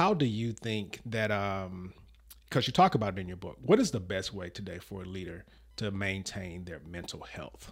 how do you think that um because you talk about it in your book, what is the best way today for a leader to maintain their mental health?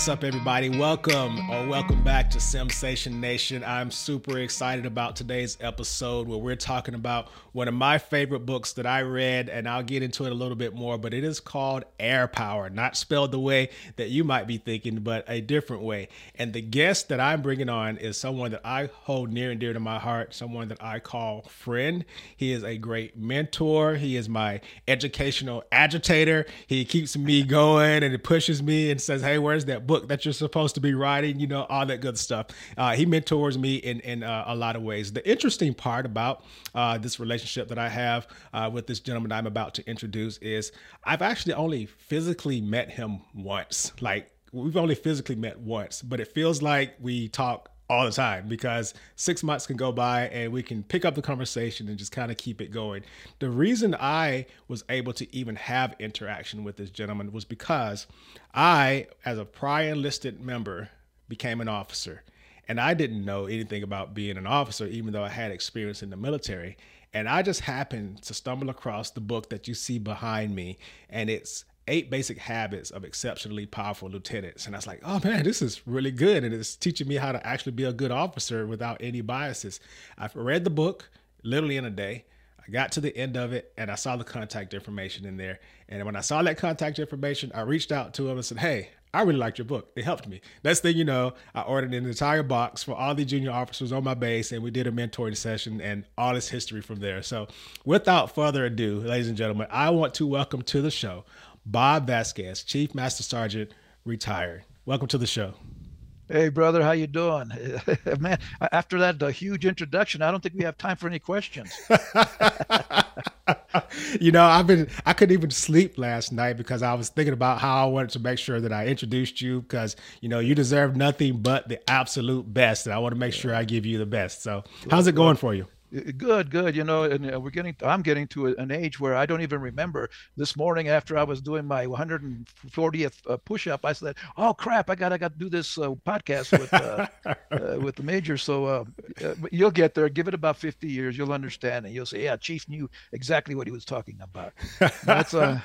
What's up, everybody? Welcome or welcome back to Simsation Nation. I'm super excited about today's episode where we're talking about one of my favorite books that I read, and I'll get into it a little bit more, but it is called Heirpower, not spelled the way that you might be thinking, but a different way. And the guest that I'm bringing on is someone that I hold near and dear to my heart, someone that I call friend. He is a great mentor, he is my educational agitator. He keeps me going and it pushes me and says, Hey, where's that book that you're supposed to be writing, you know, all that good stuff. Uh, he mentors me in, in uh, a lot of ways. The interesting part about uh, this relationship that I have uh, with this gentleman I'm about to introduce is I've actually only physically met him once. Like, we've only physically met once, but it feels like we talk all the time because six months can go by and we can pick up the conversation and just kind of keep it going. The reason I was able to even have interaction with this gentleman was because I, as a prior enlisted member, became an officer. And I didn't know anything about being an officer, even though I had experience in the military. And I just happened to stumble across the book that you see behind me, and it's eight basic habits of exceptionally powerful lieutenants. And I was like, oh man, this is really good. And it's teaching me how to actually be a good officer without any biases. I've read the book literally in a day. I got to the end of it and I saw the contact information in there. And when I saw that contact information, I reached out to him and said, hey, I really liked your book. It helped me. Next thing you know, I ordered an entire box for all the junior officers on my base, and we did a mentoring session and all this history from there. So, without further ado, ladies and gentlemen, I want to welcome to the show Bob Vasquez, Chief Master Sergeant, retired. Welcome to the show. Hey, brother, how you doing? Man, after that uh, huge introduction, I don't think we have time for any questions. you know, I've been I couldn't even sleep last night because I was thinking about how I wanted to make sure that I introduced you because you know you deserve nothing but the absolute best, and I want to make sure I give you the best. So, how's it going for you? Good, good. You know, and uh, we're getting. I'm getting to an age where I don't even remember. This morning, after I was doing my 140th uh, push-up, I said, "Oh crap! I got, I got to do this uh, podcast with uh, uh, with the major." So uh, you'll get there. Give it about 50 years, you'll understand, and you'll say, "Yeah, Chief knew exactly what he was talking about." That's a.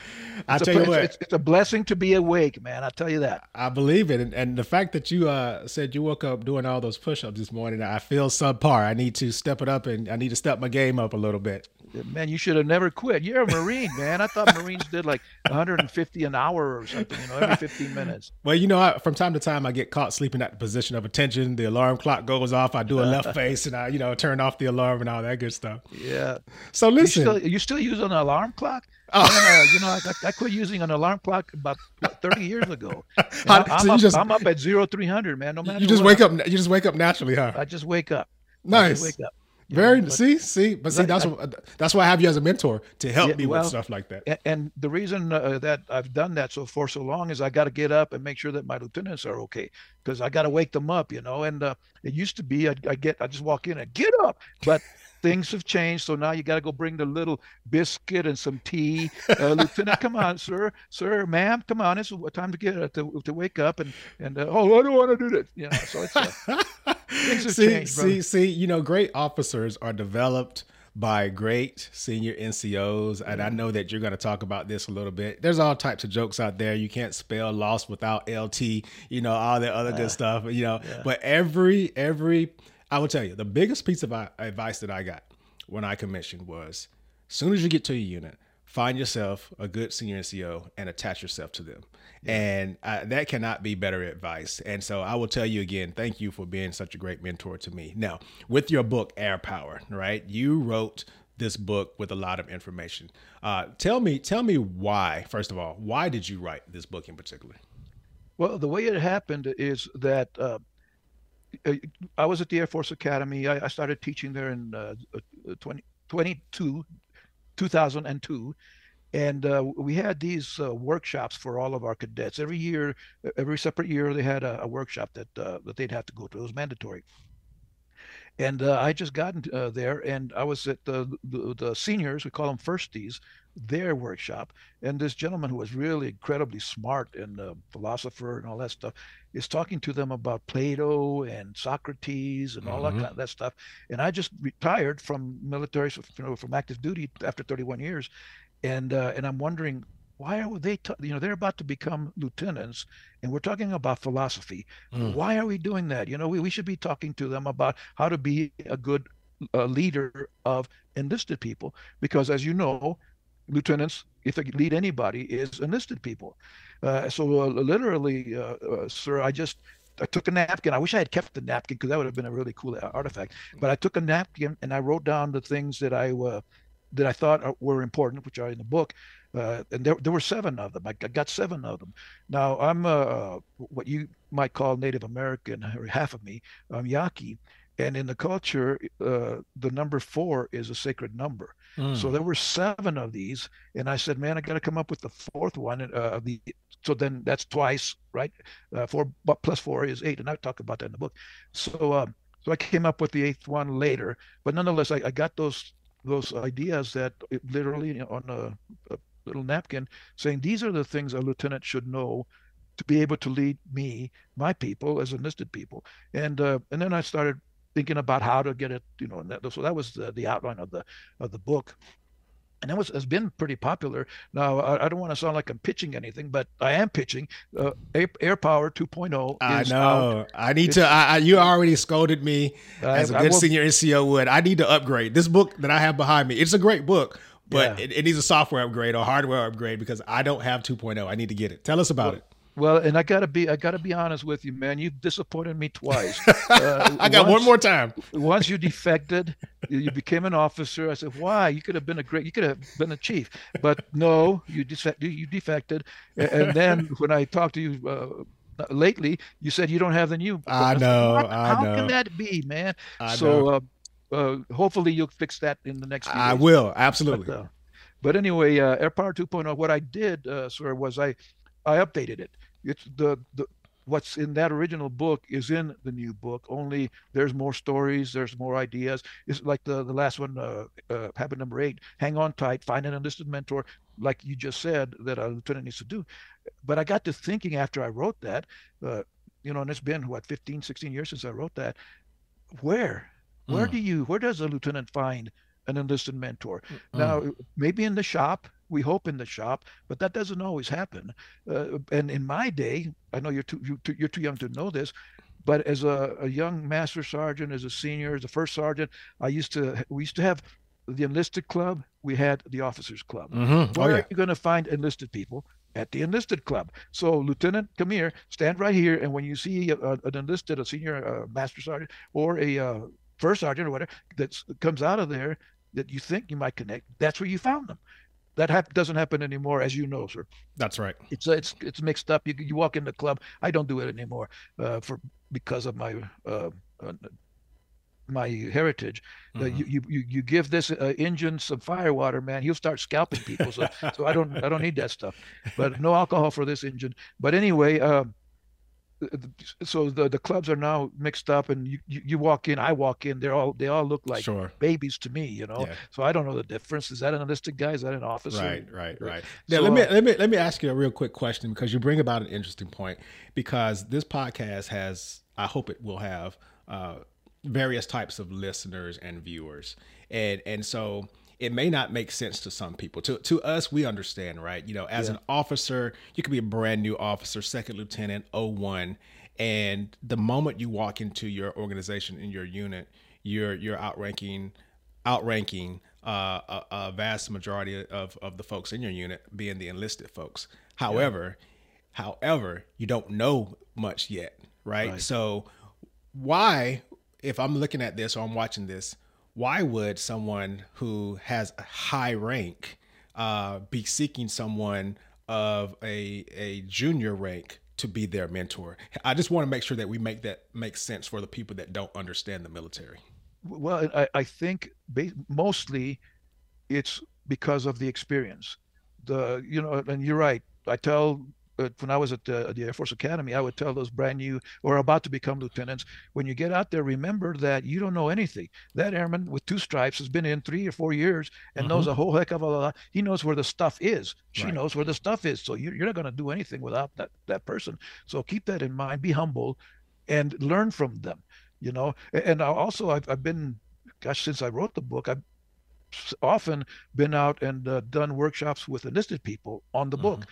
I tell a, you what, it's, it's, a blessing to be awake, man. I tell you that. I believe it, and, and the fact that you said you woke up doing all those push-ups this morning, I feel subpar. I need to step it up and I need to step my game up a little bit. Man, you should have never quit. You're a Marine, man. I thought Marines did like 150 an hour or something, you know, every 15 minutes. Well, you know, I, from time to time, I get caught sleeping at the position of attention. The alarm clock goes off. I do a left face and I, you know, turn off the alarm and all that good stuff. Yeah. So listen, you still, you still use an alarm clock? Oh. Uh, you know, I, I, quit using an alarm clock about 30 years ago. How, I'm, so up, just, I'm up at zero three hundred, man. No matter. You just wake up. You just wake up naturally, huh? I just wake up. Nice. wake up. Very know, see, see, but see, that's what that's why I have you as a mentor to help yeah, me well, with stuff like that. And the reason uh, that I've done that so for so long is I got to get up and make sure that my lieutenants are okay because I got to wake them up, you know. And uh, it used to be I, I get I just walk in and get up, but things have changed. So now you got to go bring the little biscuit and some tea. Uh, Lieutenant, come on, sir, sir, ma'am, come on. It's time to get uh, to, to wake up and and uh, oh, I don't want to do that. You know, so it's uh, things have see, changed. See, see, you know, great officers are developed by great senior NCOs. And I know that you're going to talk about this a little bit. There's all types of jokes out there. You can't spell lost without LT, you know, all that other good uh, stuff, you know. Yeah. But every, every, I will tell you, the biggest piece of advice that I got when I commissioned was as soon as you get to your unit, find yourself a good senior NCO and attach yourself to them. Yeah. And that cannot be better advice. And so I will tell you again, thank you for being such a great mentor to me. Now, with your book, Heirpower, right? You wrote this book with a lot of information. Uh, tell me, tell me why. First of all, why did you write this book in particular? Well, the way it happened is that uh, I was at the Air Force Academy. I, I started teaching there in uh, 20, 22, 2002 and uh, we had these uh, workshops for all of our cadets. Every year every separate year they had a, a workshop that uh, that they'd have to go to. It was mandatory. And uh, I just gotten uh, there, and I was at the, the, the seniors, we call them firsties, their workshop, and this gentleman who was really incredibly smart and a philosopher and all that stuff is talking to them about Plato and Socrates and all mm-hmm. that kind of that stuff. And I just retired from military, you know, from active duty after 31 years, and uh, and I'm wondering why are they t- you know they're about to become lieutenants and we're talking about philosophy mm. why are we doing that you know we, we should be talking to them about how to be a good uh, leader of enlisted people because as you know lieutenants if they lead anybody is enlisted people uh, so uh, literally uh, uh, sir i just I took a napkin. I wish I had kept the napkin because that would have been a really cool artifact. But I took a napkin and I wrote down the things that I uh, that I thought were important, which are in the book. Uh, and there, there were seven of them. I got seven of them. Now I'm uh, what you might call Native American, or half of me. I'm Yaqui, and in the culture, uh, the number four is a sacred number. Mm. So there were seven of these, and I said, "Man, I got to come up with the fourth one." Uh, the so then that's twice, right? Uh, four plus four is eight, and I talk about that in the book. So um, so I came up with the eighth one later, but nonetheless, I, I got those those ideas that literally on a, a little napkin saying these are the things a lieutenant should know to be able to lead me, my people, as enlisted people. And uh, and then I started thinking about how to get it, you know, and that, so that was the, the outline of the of the book. And that was has been pretty popular. Now I, I don't want to sound like I'm pitching anything, but I am pitching. Uh, Air, Heirpower 2.0. I know. Out. I need it's, to. I, you already scolded me as a good senior NCO would. I need to upgrade this book that I have behind me. It's a great book, but yeah. it, it, needs a software upgrade or hardware upgrade because I don't have 2.0. I need to get it. Tell us about well, it. Well, and I gotta be I gotta be honest with you, man. You've disappointed me twice. Uh, I got once, one more time. once you defected, you became an officer. I said, "Why? You could have been a great. You could have been a chief." But no, you defected. You defected. And then when I talked to you uh, lately, you said you don't have the new. I know. I, how know. can that be, man? I so uh, uh, hopefully you'll fix that in the next. I will absolutely. But, uh, but anyway, uh, Heirpower 2.0. What I did, uh, sir, was I I updated it. It's the the what's in that original book is in the new book only there's more stories there's more ideas. It's like the the last one uh, uh, habit number eight hang on tight find an enlisted mentor. Like you just said that a lieutenant needs to do. But i got to thinking after i wrote that uh, you know and it's been what 15 16 years since i wrote that where? Where mm. do you where does a lieutenant find an enlisted mentor mm. now maybe in the shop we hope in the shop, but that doesn't always happen. Uh, and in my day, I know you're too, you're too young to know this, but as a, a, young master sergeant, as a senior, as a first sergeant, I used to we used to have the enlisted club. We had the officers club. Mm-hmm. Where oh, yeah. are you going to find enlisted people? At the enlisted club. So, Lieutenant, come here, stand right here, and when you see a, an enlisted, a senior uh, master sergeant, or a uh, first sergeant or whatever that comes out of there that you think you might connect, that's where you found them that hap- doesn't happen anymore, as you know, sir. That's right. It's it's it's mixed up. You you walk in the club. I don't do it anymore uh, for because of my uh, uh, my heritage. Uh, mm-hmm. you, you you give this uh, engine some fire water, man, he'll start scalping people. So so I don't I don't need that stuff. But no alcohol for this engine. But anyway. Um, so the the clubs are now mixed up and you, you, you walk in i walk in they're all they all look like sure. babies to me you know? Yeah. so i don't know the difference. Is that an enlisted guy? Is that an officer? Right right right. now so, let me uh, let me let me ask you a real quick question because you bring about an interesting point because this podcast has i hope it will have uh, various types of listeners and viewers. And and so it may not make sense to some people. To to us, we understand, right? You know, as yeah. an officer, you could be a brand new officer, second lieutenant, 01, and the moment you walk into your organization in your unit, you're you're outranking outranking uh, a, a, vast majority of, of the folks in your unit being the enlisted folks. However, yeah. however, you don't know much yet, right? right? So why, if I'm looking at this or I'm watching this, why would someone who has a high rank uh, be seeking someone of a a junior rank to be their mentor. I just want to make sure that we make that make sense for the people that don't understand the military. Well, I, I think mostly it's because of the experience. The you know, and you're right. I tell when I was at the, the, Air Force Academy, I would tell those brand new or about to become lieutenants, when you get out there, remember that you don't know anything. That airman with two stripes has been in three or four years and mm-hmm. knows a whole heck of a lot. He knows where the stuff is. She right. knows where the stuff is. So you're, you're not going to do anything without that that person. So keep that in mind. Be humble, and learn from them. You know. And also, I've, I've been, gosh, since I wrote the book, I've often been out and uh, done workshops with enlisted people on the mm-hmm. book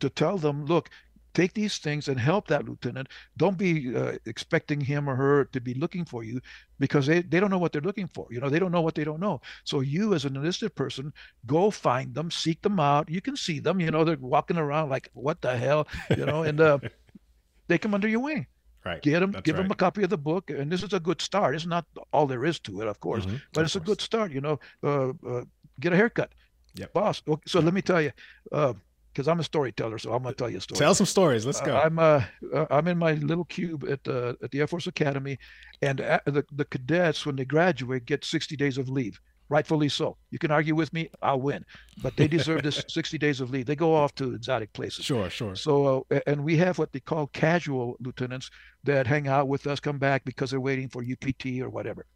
to tell them, look, take these things and help that lieutenant. Don't be uh, expecting him or her to be looking for you because they, they don't know what they're looking for. You know, they don't know what they don't know. So you as an enlisted person, go find them, seek them out. You can see them, you know, they're walking around like, what the hell, you know, and uh, they come under your wing. Right. Get them, That's give right. them a copy of the book, and this is a good start. It's not all there is to it, of course, mm-hmm. but of it's course. a good start. You know, uh, uh, get a haircut. Yep. Boss. Okay, so let me tell you, uh, because I'm a storyteller, so I'm gonna tell you a story. Tell some stories. Let's go. Uh, I'm uh, uh, I'm in my little cube at uh, at the Air Force Academy, and the the cadets when they graduate get 60 days of leave. Rightfully so. You can argue with me, I'll win, but they deserve this 60 days of leave. They go off to exotic places. Sure, sure. So, uh, and we have what they call casual lieutenants that hang out with us, come back because they're waiting for UPT or whatever.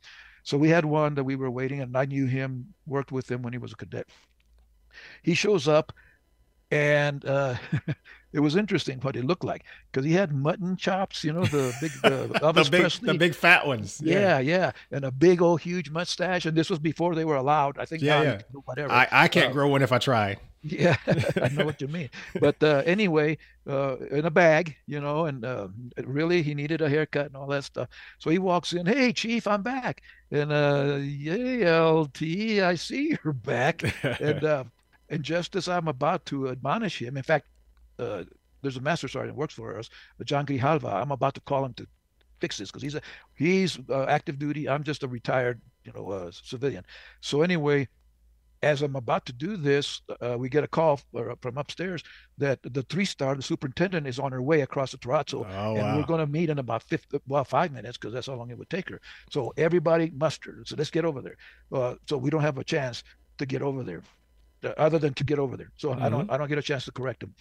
So we had one that we were waiting, and I knew him, worked with him when he was a cadet. He shows up and uh, it was interesting what he looked like because he had mutton chops, you know, the big the Elvis the big, Presley, the big fat ones. Yeah. yeah. yeah, and a big old huge mustache. And this was before they were allowed. I think. Yeah, yeah. Whatever. I, I can't uh, grow one if I try. Yeah, I know what you mean. But uh, anyway, uh, in a bag, you know, and uh, really he needed a haircut and all that stuff. So he walks in, hey, Chief, I'm back. And uh, yeah, LT, I see you're back. and uh, and just as I'm about to admonish him, in fact, uh, there's a master sergeant works for us, John Grijalva. I'm about to call him to fix this because he's a he's uh, active duty. I'm just a retired, you know, uh, civilian. So anyway, as I'm about to do this, uh, we get a call from upstairs that the three star, the superintendent, is on her way across the terrazzo, oh, and wow. we're going to meet in about fifth, well, five minutes because that's how long it would take her. So everybody mustered. So let's get over there. Uh, so we don't have a chance to get over there other than to get over there. So mm-hmm. I don't mm-hmm. I don't get a chance to correct him.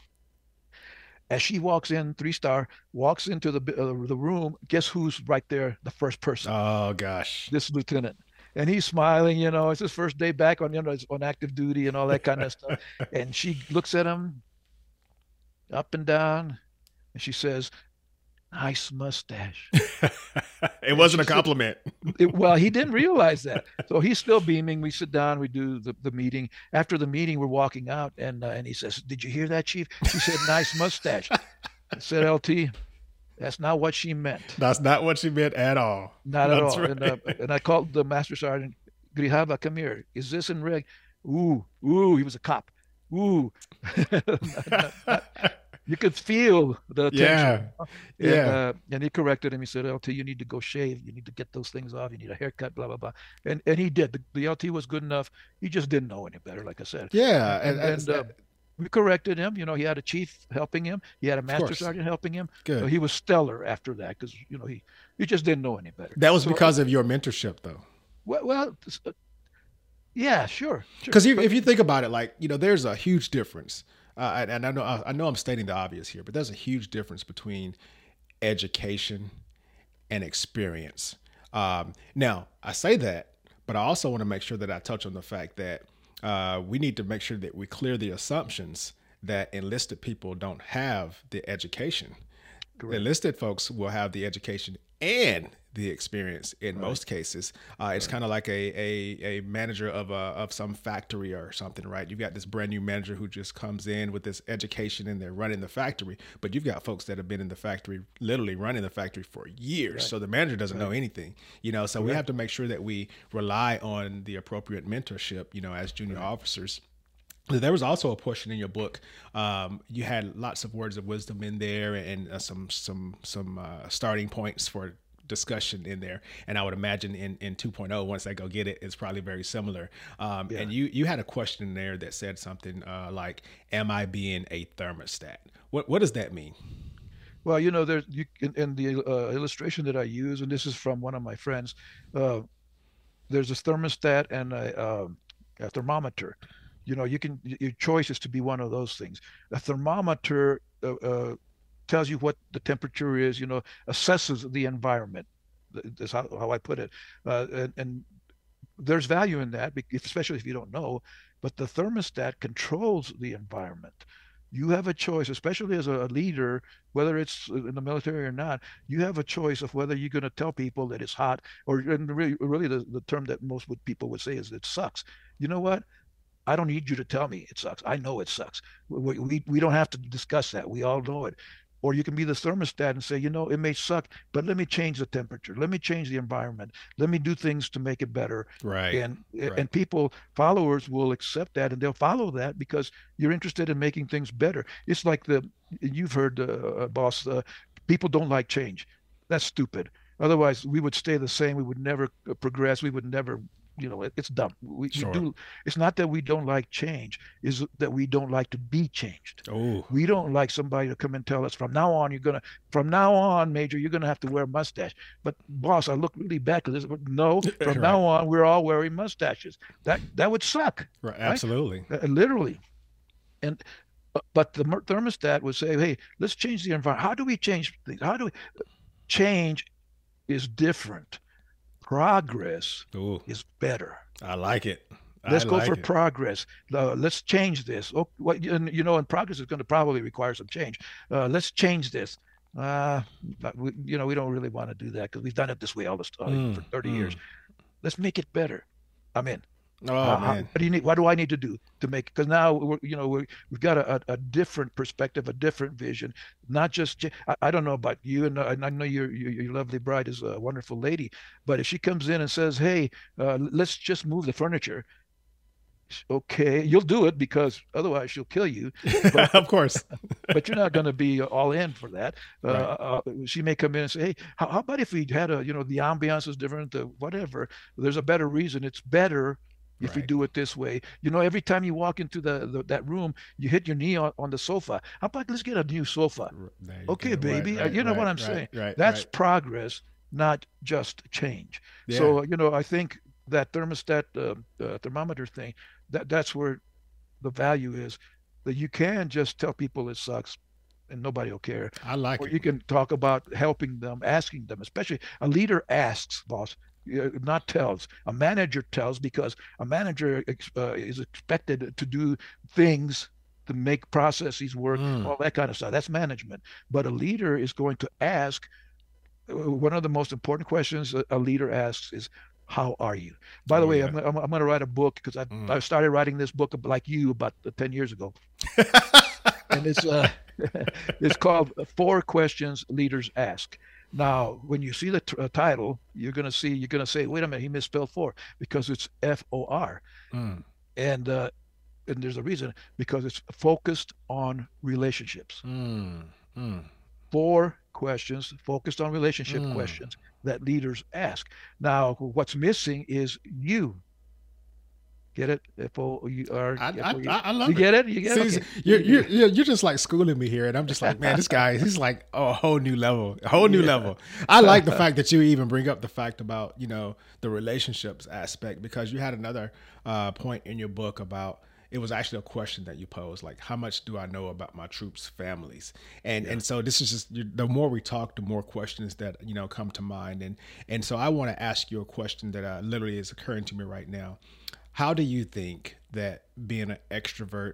As she walks in, three star walks into the uh, the room. Guess who's right there? The first person. Oh gosh, this lieutenant. And he's smiling, you know. It's his first day back on, you know, on active duty and all that kind of stuff. And she looks at him up and down, and she says, nice mustache. it wasn't a compliment. It, well, he didn't realize that. So he's still beaming. We sit down, we do the, the meeting. After the meeting, we're walking out, and uh, and he says, Did you hear that, Chief? She said, Nice mustache. I said, LT, that's not what she meant. That's not what she meant at all. Not that's at all. Right. And, uh, and I called the master sergeant, Grijalva, come here. Is this in rig? Ooh, ooh, he was a cop. Ooh. not, not, you could feel the tension. Yeah. And, yeah. Uh, and he corrected him. He said, LT, you need to go shave. You need to get those things off. You need a haircut, blah, blah, blah. And and he did. The, the LT was good enough. He just didn't know any better, like I said. Yeah. And, and, and uh, we corrected him. You know, he had a chief helping him. He had a master sergeant helping him. Good. So he was stellar after that because, you know, he, he just didn't know any better. That was so, because of your mentorship, though. Well, well uh, yeah, sure. Because sure. if you think about it, like, you know, there's a huge difference uh, and I know I know I'm stating the obvious here, but there's a huge difference between education and experience. Um, now, I say that, but I also want to make sure that I touch on the fact that uh, we need to make sure that we clear the assumptions that enlisted people don't have the education. Enlisted folks will have the education and the experience in right. most cases. Uh, it's kind of like a, a, a manager of a, of some factory or something, right? You've got this brand new manager who just comes in with this education and they're running the factory, but you've got folks that have been in the factory, literally running the factory for years. Right. So the manager doesn't know anything, you know. So we have to make sure that we rely on the appropriate mentorship, you know, as junior officers there was also a portion in your book. Um, you had lots of words of wisdom in there, and uh, some some some uh, starting points for discussion in there. And I would imagine in, in 2.0, once I go get it, it's probably very similar. Um, yeah. And you, you had a question there that said something uh, like, Am I being a thermostat? What, what does that mean? Well, you know, there's you in, in the uh, illustration that I use, and this is from one of my friends. Uh, there's a thermostat and a, uh, a, thermometer. You know, you can your choice is to be one of those things. A thermometer uh, uh, tells you what the temperature is. You know, assesses the environment. That's how, how I put it. Uh, and, and there's value in that, especially if you don't know. But the thermostat controls the environment you have a choice, especially as a leader, whether it's in the military or not, you have a choice of whether you're going to tell people that it's hot or really, really the, the term that most people would say is it sucks. You know what? I don't need you to tell me it sucks. I know it sucks. We, we, we don't have to discuss that. We all know it. Or you can be the thermostat and say, you know, it may suck, but let me change the temperature. Let me change the environment. Let me do things to make it better. Right. And right. and people, followers will accept that and they'll follow that because you're interested in making things better. It's like the you've heard, uh, boss, uh, people don't like change. That's stupid. Otherwise, we would stay the same. We would never uh, progress. We would never you know, it's dumb. We, sure. we, do. It's not that we don't like change; is that we don't like to be changed. Oh, we don't like somebody to come and tell us from now on you're gonna, from now on, Major, you're gonna have to wear a mustache. But boss, I look really bad because no, from right. now on we're all wearing mustaches. That that would suck. Right. Absolutely. Uh, literally, and uh, but the thermostat would say, hey, let's change the environment. How do we change things? How do we change? Is different progress Ooh. is better. I like it. Let's go for it. progress. Uh, let's change this. Oh, what you know, and progress is going to probably require some change. Uh, let's change this. Uh, we, you know, we don't really want to do that because we've done it this way all this mm, for 30 mm. years. Let's make it better. I'm in. Oh uh, man! What do you need? What do I need to do to make? Because now we're, you know, we have got a, a, different perspective, a different vision. Not just I, I don't know about you, and I, I know your, your, your lovely bride is a wonderful lady, but if she comes in and says, "Hey, uh, let's just move the furniture," okay, you'll do it because otherwise she'll kill you. But, of course. but you're not going to be all in for that. Uh. Uh, she may come in and say, "Hey, how, how, about if we had a, you know, the ambiance is different, the whatever. There's a better reason. It's better if right. you do it this way. You know, every time you walk into the, the that room, you hit your knee on, on, the sofa. How about let's get a new sofa? Okay, go. baby. Right, right, you know what I'm saying? Right. That's progress, not just change. Yeah. So you know, I think that thermostat uh, uh, thermometer thing, that that's where the value is. That you can just tell people it sucks, and nobody will care. I like or it. you can talk about helping them, asking them, especially a leader asks, boss, not tells. A manager tells because a manager uh, is expected to do things to make processes work, mm. all that kind of stuff. That's management. But a leader is going to ask. Uh, one of the most important questions a leader asks is, "How are you?" By the way. I'm, I'm, I'm going to write a book because I, mm. I started writing this book like you about ten years ago, and it's uh, it's called Four Questions Leaders Ask. Now, when you see the t- uh, title, you're going to see, you're going to say, wait a minute, he misspelled four because it's F O R. Mm. And, uh, and there's a reason because it's focused on relationships. Mm. Mm. Four questions focused on relationship hmm. questions that leaders ask. Now, what's missing is you Get it? F O U R. I, I, I love you it. get it? You get it? Okay. You're, you're, you're just like schooling me here, and I'm just like, man, this guy, he's like oh, a whole new level, a whole new yeah. level. I like the fact that you even bring up the fact about you know the relationships aspect because you had another uh, point in your book about it was actually a question that you posed like how much do i know about my troops families and yeah. and so this is just the more we talk the more questions that you know come to mind and and so i want to ask you a question that uh, literally is occurring to me right now how do you think that being an extrovert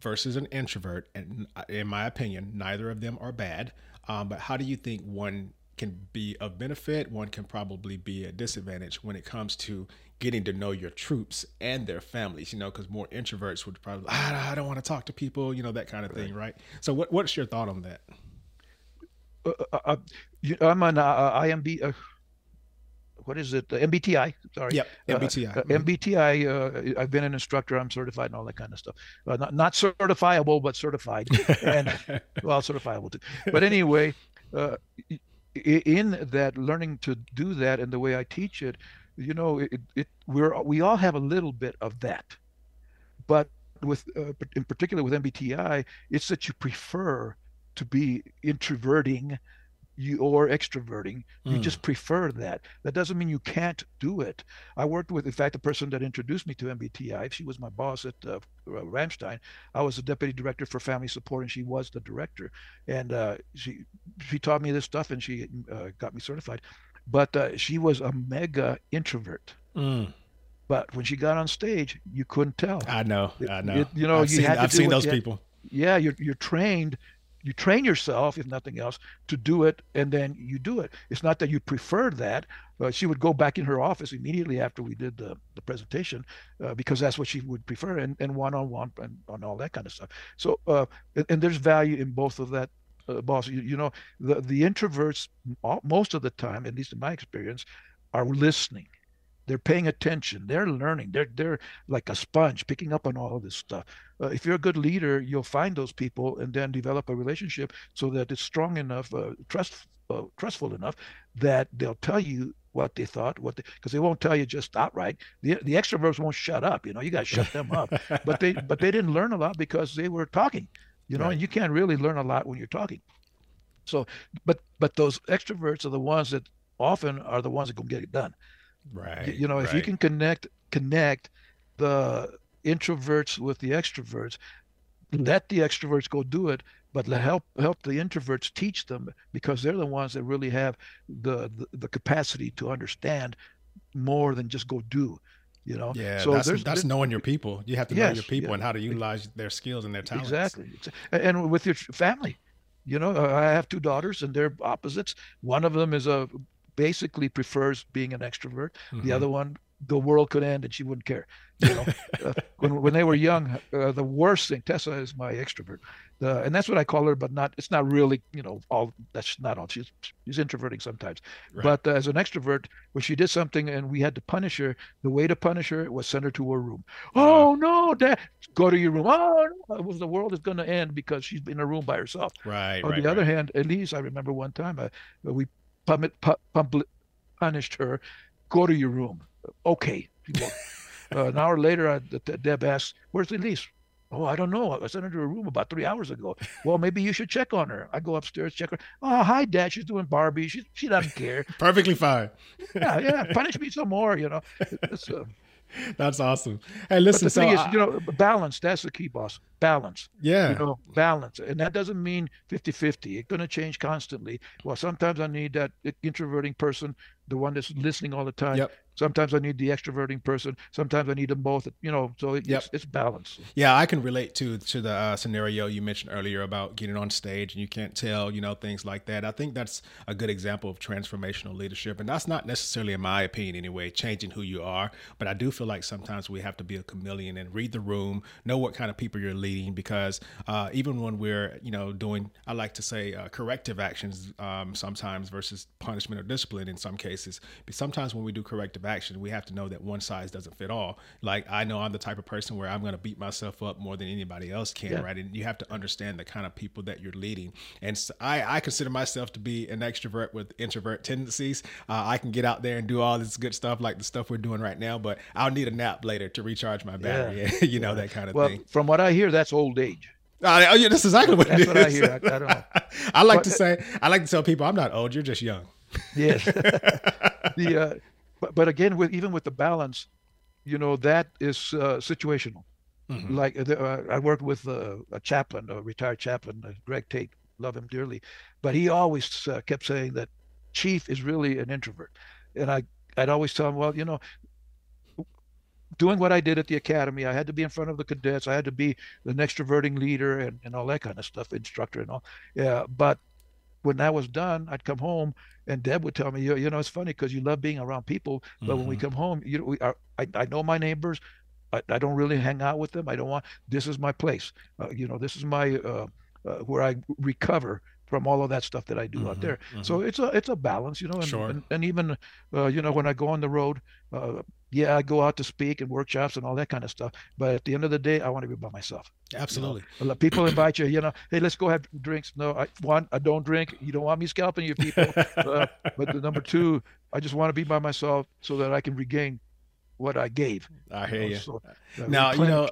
versus an introvert, and in my opinion, neither of them are bad, um, but how do you think one can be of benefit, one can probably be a disadvantage when it comes to getting to know your troops and their families, you know, because more introverts would probably, ah, I don't want to talk to people, you know, that kind of thing, right? So, what, what's your thought on that? Uh, uh, uh I'm an uh, IMB, what is it? MBTI. Sorry. Yep. MBTI. Uh, mm-hmm. MBTI. Uh, I've been an instructor. I'm certified and all that kind of stuff. Uh, not not certifiable, but certified, and well, certifiable too. But anyway, uh, in that learning to do that and the way I teach it, you know, it, it we're we all have a little bit of that, but with uh, in particular with MBTI, it's that you prefer to be introverting you or extroverting you Mm. just prefer that that doesn't mean you can't do it i worked with in fact the person that introduced me to mbti she was my boss at uh, uh, ramstein i was the deputy director for family support and she was the director and uh, she she taught me this stuff and she uh, got me certified but uh, she was a mega introvert Mm. but when she got on stage you couldn't tell I know. I know. it- you know, I've you seen, had to I've seen those you had- people. yeah you're you're trained you train yourself if nothing else to do it and then you do it. It's not that you prefer that she would go back in her office immediately after we did the, the presentation uh, because that's what she would prefer and, and one-on-one and on all that kind of stuff. So uh, and, and there's value in both of that uh, boss. You, you know the the introverts most of the time at least in my experience are listening they're paying attention they're learning they're they're like a sponge picking up on all of this stuff. Uh, if you're a good leader you'll find those people and then develop a relationship so that it's strong enough uh, trust uh, trustful enough that they'll tell you what they thought what because they, won't tell you just outright. The, the extroverts won't shut up you know you got to shut them up. But they but they didn't learn a lot because they were talking you know Right. and you can't really learn a lot when you're talking. So but but those extroverts are the ones that often are the ones that can get it done right. Y- you know if you can connect connect the introverts with the extroverts let the extroverts go do it but let help help the introverts teach them because they're the ones that really have the the, the capacity to understand more than just go do you know Yeah, so that's, that's knowing your people. You have to know your people yeah. and how to utilize their skills and their talents. Exactly. And with your family, you know, I have two daughters and they're opposites. One of them is a basically prefers being an extrovert. Mhm. The other one, the world could end and she wouldn't care. You know, uh, when when they were young, uh, the worst thing. Tessa is my extrovert, uh, and that's what I call her. But not. It's not really. You know, all. That's not all. She's she's introverting sometimes. Right. But uh, as an extrovert, when she did something and we had to punish her, the way to punish her was send her to her room. Oh no, Dad, go to your room. Oh, no. The world is going to end because she's in a room by herself. Right. On right, the other right. hand, Elise, I remember one time uh, we pump, pu- pump, punished her. Go to your room. Okay. Uh, an hour later, I, Deb asked, "Where's Elise?" Oh, I don't know. I sent her to her room about three hours ago. Well, maybe you should check on her. I go upstairs, check her. Oh, hi, Dad. She's doing Barbie. She she doesn't care. Perfectly fine. yeah, yeah. Punish me some more. You know. Uh, That's awesome. Hey, but listen. the So is, I- you know, balance. That's the key, boss. Balance. yeah. you know balance and that doesn't mean 50-50 it's going to change constantly well sometimes i need that introverting person the one that's listening all the time Yep. Sometimes i need the extroverting person sometimes i need them both you know so it, Yep. it's, it's balance Yeah, I can relate to to the uh, scenario you mentioned earlier about getting on stage and you can't tell, you know, things like that. I think that's a good example of transformational leadership, and that's not necessarily, in my opinion, anyway, changing who you are. But I do feel like sometimes we have to be a chameleon and read the room, know what kind of people you're leading, because uh, even when we're, you know, doing, I like to say, uh, corrective actions um, sometimes versus punishment or discipline in some cases. But sometimes when we do corrective action, we have to know that one size doesn't fit all. Like I know I'm the type of person where I'm going to beat myself up more than anybody else can, Yeah. right? And you have to understand the kind of people that you're leading. And so I, I consider myself to be an extrovert with introvert tendencies. Uh, I can get out there and do all this good stuff like the stuff we're doing right now, but I'll need a nap later to recharge my battery. you know that kind of well thing. from what i hear that's old age Uh, oh yeah, that's exactly what That's it what I hear. I- I don't know. I like But- to say, I like to tell people, I'm not old. You're just young. yes the uh, but, but again with even with the balance you know that is uh, situational Mhm. like uh, uh, I worked with uh, a chaplain, a retired chaplain, uh, Greg Tate. Love him dearly, but he always uh, kept saying that Chief is really an introvert, and I I'd always tell him, well, you know, doing what I did at the academy, I had to be in front of the cadets, I had to be an extroverting leader and, and all that kind of stuff, instructor and all. Yeah, but when that was done, I'd come home and Deb would tell me, you, you know, it's funny because you love being around people, but when we Mhm. come home, you know, we are, I, I know my neighbors. I, I don't really hang out with them. I don't want. This is my place. Uh, you know, this is my uh, uh, where I recover from all of that stuff that I do out Mhm, there. So it's a it's a balance, you know, and Sure. and, and even uh, you know when I go on the road, uh, yeah, I go out to speak and workshops and all that kind of stuff. But at the end of the day, I want to be by myself. you know. Absolutely. People invite you, you know, hey, let's go have drinks. No, I one, I don't drink. You don't want me scalping you people. uh, but the number two, I just want to be by myself so that I can regain what I gave. I hear you. Know, so, uh, now you know,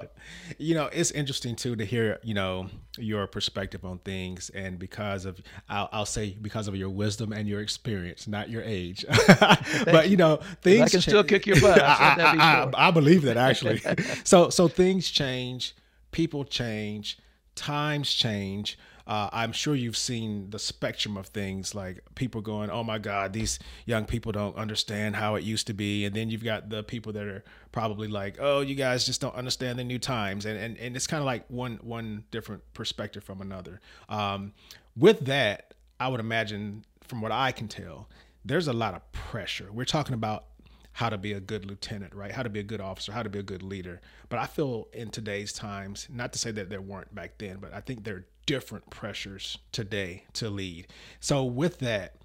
you know, it's interesting too to hear you know your perspective on things, and because of I'll, I'll say because of your wisdom and your experience, not your age. but you know, things I can cha- still kick your butt. I, I, I believe that actually. so so things change, people change, times change uh, I'm sure you've seen the spectrum of things like people going, oh my God, these young people don't understand how it used to be. And then you've got the people that are probably like, oh, you guys just don't understand the new times. And, and, and it's kind of like one, one different perspective from another. Um, with that, I would imagine, from what I can tell, there's a lot of pressure. We're talking about how to be a good lieutenant, right? How to be a good officer, how to be a good leader. But I feel in today's times, not to say that there weren't back then, but I think there different pressures today to lead. So with that,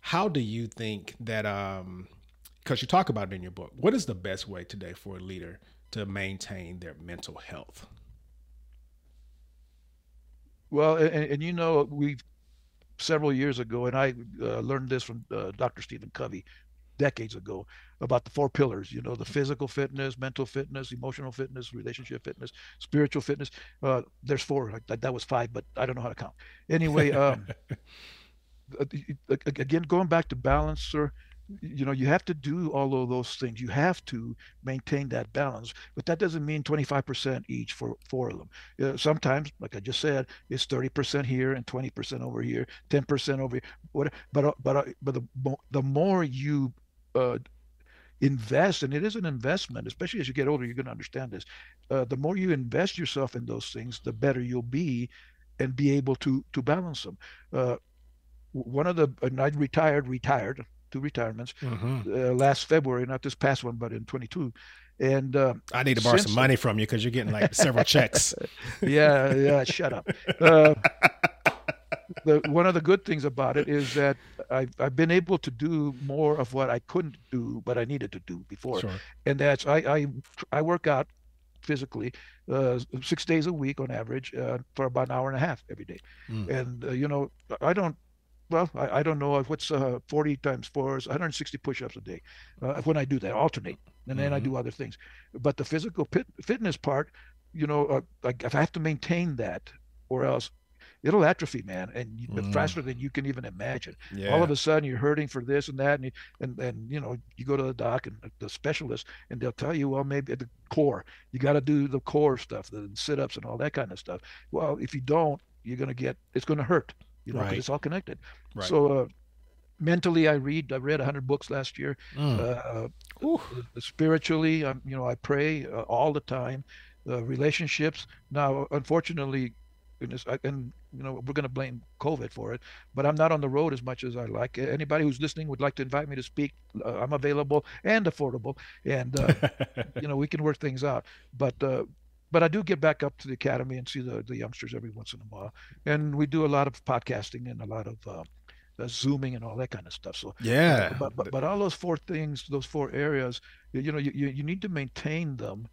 how do you think that um because you talk about it in your book, what is the best way today for a leader to maintain their mental health? Well, and, and you know, we several years ago, and I uh, learned this from uh, Dr. Stephen Covey, decades ago about the four pillars you know the physical fitness mental fitness emotional fitness relationship fitness spiritual fitness. Uh, there's four that, that was five but i don't know how to count. Anyway um, again going back to balance sir you know you have to do all of those things. You have to maintain that balance but that doesn't mean 25% each for four of them. Uh, sometimes like i just said it's 30% here and 20% over here 10% over here what but uh, but uh, but the, the more you uh, invest, and it is an investment, especially as you get older, you're going to understand this. Uh, the more you invest yourself in those things, the better you'll be, and be able to to balance them. Uh, one of the and I retired, retired two retirements mm-hmm. uh, last February, not this past one, but in 22. And uh, I need to borrow some money from you because you're getting like several checks. yeah, yeah, shut up. Uh, the one of the good things about it is that I've, I've been able to do more of what I couldn't do, but I needed to do before. Sure. And that's I, I I work out physically uh, six days a week on average uh, for about an hour and a half every day. Mm. And uh, you know I don't well, I, I, don't know what's uh, 40 times four is 160 push-ups a day uh, when I do that, alternate, and then mm-hmm. I do other things. But the physical pit, fitness part, you know, uh, I, I have to maintain that, or else it'll atrophy, man, and mm. faster than you can even imagine. Yeah. All of a sudden, you're hurting for this and that, and and and you know, you go to the doc and the specialist, and they'll tell you, well, maybe at the core, you got to do the core stuff, the sit-ups and all that kind of stuff. Well, if you don't, you're gonna get it's gonna hurt, you know, because right. it's all connected. Right. So. Uh, mentally i read i read 100 books last year mm. uh, uh, spiritually I'm, you know i pray uh, all the time uh, relationships now unfortunately goodness and you know we're going to blame covid for it but i'm not on the road as much as i like anybody who's listening would like to invite me to speak uh, i'm available and affordable and uh, you know we can work things out but uh, but I do get back up to the academy and see the, the youngsters every once in a while, and we do a lot of podcasting and a lot of uh, uh, zooming and all that kind of stuff. So yeah, but, but but all those four things, those four areas, you know, you you need to maintain them.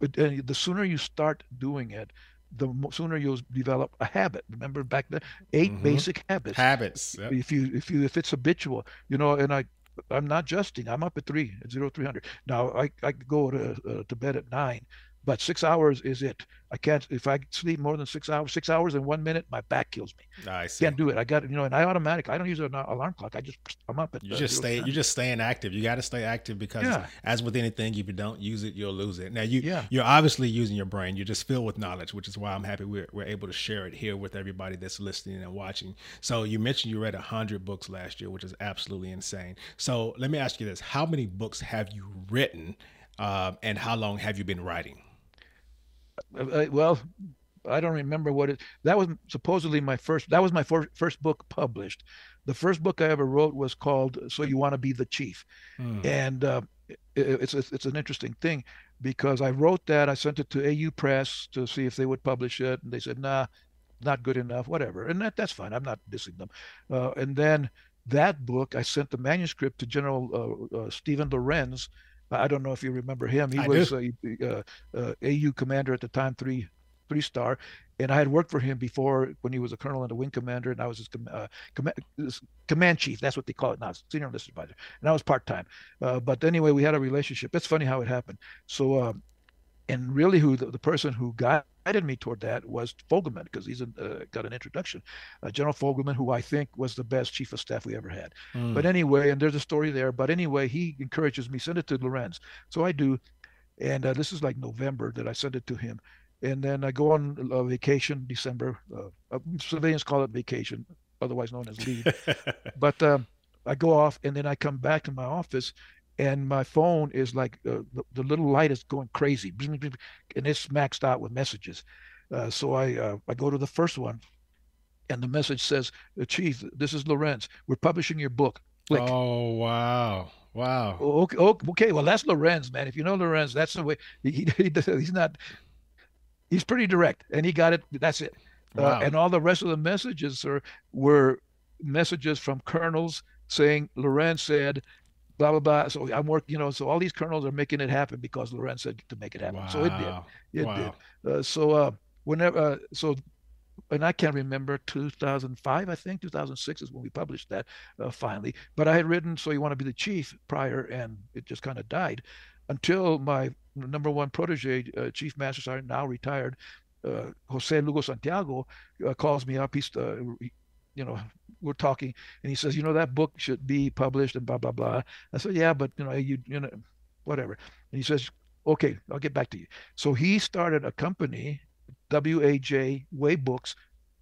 But the sooner you start doing it, the sooner you'll develop a habit. Remember back then, 8 mm-hmm. basic habits. Habits. Yep. If you if you if it's habitual, you know, and I I'm not justing. I'm up at three at zero three hundred. Now I I go to uh, to bed at nine, but six hours is it. I can't if I sleep more than six hours, six hours and one minute, my back kills me. I see. Can't do it. I got you know, and I automatic. I don't use an alarm clock. I just I'm up at. You just stay. You're just staying active. You got to stay active because, yeah. as with anything, if you don't use it, you'll lose it. Now you yeah. you're obviously using your brain. You're just filled with knowledge, which is why I'm happy we're we're able to share it here with everybody that's listening and watching. So you mentioned you read hundred books last year, which is absolutely insane. So let me ask you this: How many books have you written, uh, and how long have you been writing? Uh, uh, well, I don't remember what it. That was supposedly my first. That was my first first book published. The first book I ever wrote was called "So You Want to Be the Chief," mm. and uh, it, it's it's an interesting thing because I wrote that. I sent it to AU Press to see if they would publish it, and they said, "Nah, not good enough. Whatever." And that that's fine. I'm not dissing them. Uh, and then that book, I sent the manuscript to General uh, uh Stephen Lorenz I don't know if you remember him. He I was a, a, a, AU commander at the time, three three star, and I had worked for him before when he was a colonel and a wing commander, and I was his, uh, com- his command chief. That's what they call it now, senior enlisted advisor. And I was part time. Uh, but anyway, we had a relationship. It's funny how it happened. So, um, and really, who the, the, person who guided me toward that was Fogleman because he's uh, got an introduction. Uh, General Fogleman, who I think was the best chief of staff we ever had. Mm. But anyway, and there's a story there. But anyway, he encourages me send it to Lorenz. So I do, and uh, this is like November that I sent it to him and then I go on a vacation December. Uh, uh, civilians call it vacation, otherwise known as leave. but um, I go off, and then I come back to my office, and my phone is like uh, the, the, little light is going crazy, and it's maxed out with messages. Uh, so I uh, I go to the first one, and the message says, uh, "Chief, this is Lorenz. We're publishing your book." Click. Oh wow. Wow. Okay, okay. Well, that's Lorenz, man. If you know Lorenz, that's the way he, he, he's not he's pretty direct, and he got it. That's it. Uh, wow. Uh, and all the rest of the messages are were messages from colonels saying Lorenz said, blah blah blah. So I'm working, you know. So all these colonels are making it happen because Lorenz said to make it happen. Wow. So it did. It wow. did. Uh, so uh, whenever, uh, so and I can't remember 2005, I think 2006 is when we published that uh, finally. But I had written "So You Want to Be the Chief" prior, and it just kind of died until my number one protege, uh, Chief Master Sergeant, now retired, uh, Jose Lugo Santiago, uh, calls me up. He's, uh, you know, we're talking, and he says, you know, that book should be published and blah blah blah. I said, yeah, but you know, you you know, whatever. And he says, okay, I'll get back to you. So he started a company, WAJ Way Books,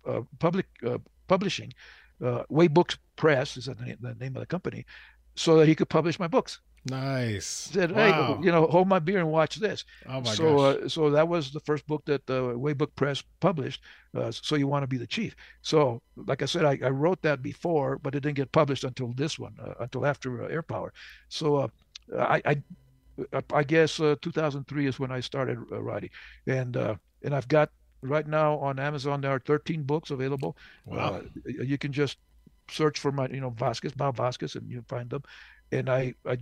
uh, public uh, publishing, Uh, Way Books Press is the name of the company, so that he could publish my books. Nice. Said, wow. hey, you know, hold my beer and watch this. Oh my so, gosh. Uh, so that was the first book that the uh, Waybook Press published. Uh, so you want to be the chief. So, like I said, I, I, wrote that before, but it didn't get published until this one, uh, until after uh, Heirpower. So, uh, I, I, I guess 2003 is when I started writing, and and I've got right now on Amazon there are 13 books available. Wow. you can just search for my, you know, Vasquez, Bob Vasquez, and you find them. And I, I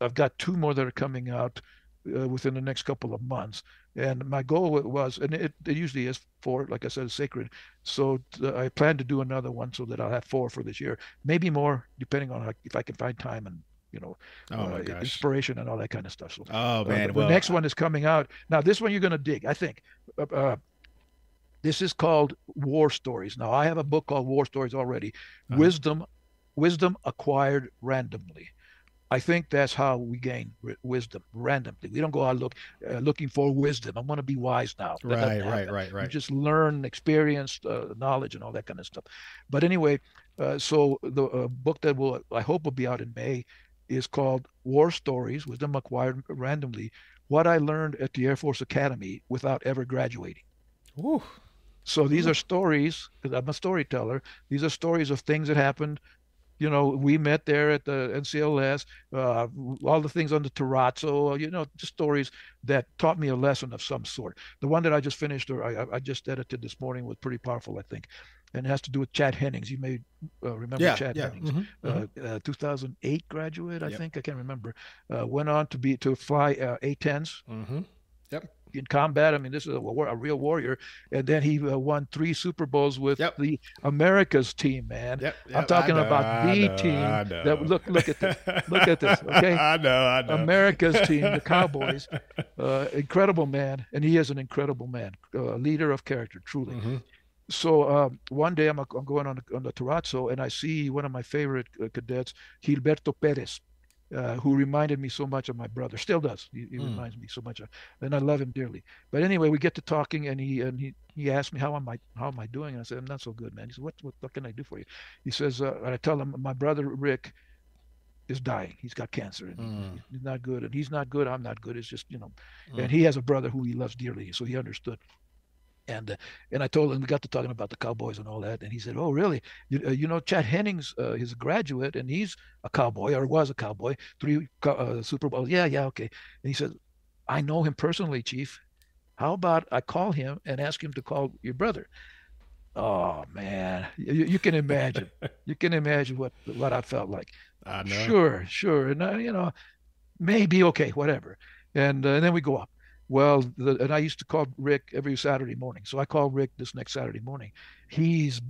I've got two more that are coming out uh, within the next couple of months. And my goal was, and it, it usually is four, like I said, sacred. So uh, I plan to do another one so that I'll have four for this year, maybe more, depending on how, if I can find time and you know, oh uh, inspiration and all that kind of stuff. So, oh uh, man, the, well, next one is coming out now. This one you're going to dig, I think. Uh, uh, this is called War Stories. Now I have a book called War Stories already. Uh-huh. Wisdom, wisdom acquired randomly. I think that's how we gain wisdom randomly. We don't go out look uh, looking for wisdom. I want to be wise now. right, right, right, right. just learn, experience, uh, knowledge, and all that kind of stuff. But anyway, uh, so the uh, book that will I hope will be out in May is called War Stories: Wisdom Acquired Randomly. What I learned at the Air Force Academy without ever graduating. Ooh. So these are stories, because I'm a storyteller. These are stories of things that happened you know, we met there at the NCLS, uh, all the things on the Terrazzo, you know, just stories that taught me a lesson of some sort. The one that I just finished, or I, I just edited this morning, was pretty powerful, I think. And it has to do with Chad Hennings. You may uh, remember yeah, Chad yeah. Hennings, mm-hmm, uh, mm-hmm. 2008 graduate, I yep. think. I can't remember. Uh, went on to be to fly uh, A-10s. Mm-hmm. Yep in combat. I mean, this is a, a real warrior. And then he uh, won three Super Bowls with yep. the America's team, man. Yep, yep. I'm talking know, about the know, team. That look, look at this. Look at this. Okay. I know. I know. America's team, the Cowboys. Uh, incredible man, and he is an incredible man, uh, leader of character, truly. Mm-hmm. So um, one day I'm, I'm going on the, on the Terrazzo and I see one of my favorite uh, cadets, Gilberto Perez uh, who reminded me so much of my brother. Still does. He, he mm. reminds me so much of, and I love him dearly. But anyway, we get to talking, and he and he he asked me how am I how am I doing, and I said I'm not so good, man. He said what what, what can I do for you? He says, uh, and I tell him my brother Rick is dying. He's got cancer, and mm. he's not good, and he's not good. I'm not good. It's just you know, mm. and he has a brother who he loves dearly, so he understood. And uh, and I told him we got to talking about the Cowboys and all that, and he said, "Oh, really? You, uh, you know, Chad Hennings uh, is a graduate, and he's a cowboy or was a cowboy, three uh, Super Bowls. Yeah, yeah, okay." And he said, "I know him personally, Chief. How about I call him and ask him to call your brother?" Oh man, you, you can imagine. you can imagine what what I felt like. I know. Sure, sure, and uh, you know, maybe okay, whatever. And, uh, and then we go up Well, the, and I used to call Rick every Saturday morning. So I call Rick this next Saturday morning. He's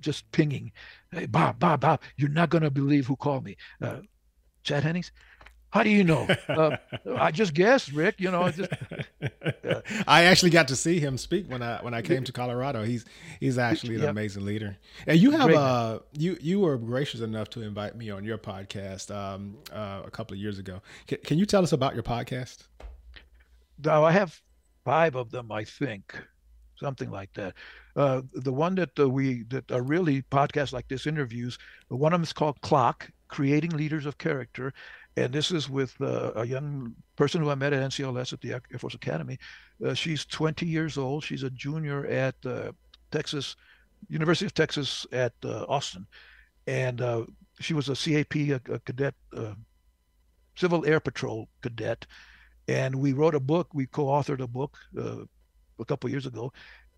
just pinging, "Hey, Bob, Bob, Bob, you're not gonna believe who called me." Uh, Chad Hennings. How do you know? Uh, I just guessed, Rick. You know, I just, uh, I actually got to see him speak when I when I came to Colorado. He's he's actually an yep. amazing leader. And you have uh you you were gracious enough to invite me on your podcast um, uh, a couple of years ago. Can, can you tell us about your podcast? Now I have five of them, I think, something like that. Uh, the one that uh, we that are really podcasts like this interviews. One of them is called CLOC: Creating Leaders of Character, and this is with uh, a young person who I met at NCLS at the Air Force Academy. Uh, she's 20 years old. She's a junior at uh, Texas University of Texas at uh, Austin, and uh, she was a CAP, a, a cadet, uh, Civil Air Patrol cadet, and we wrote a book. We co-authored a book a couple years ago,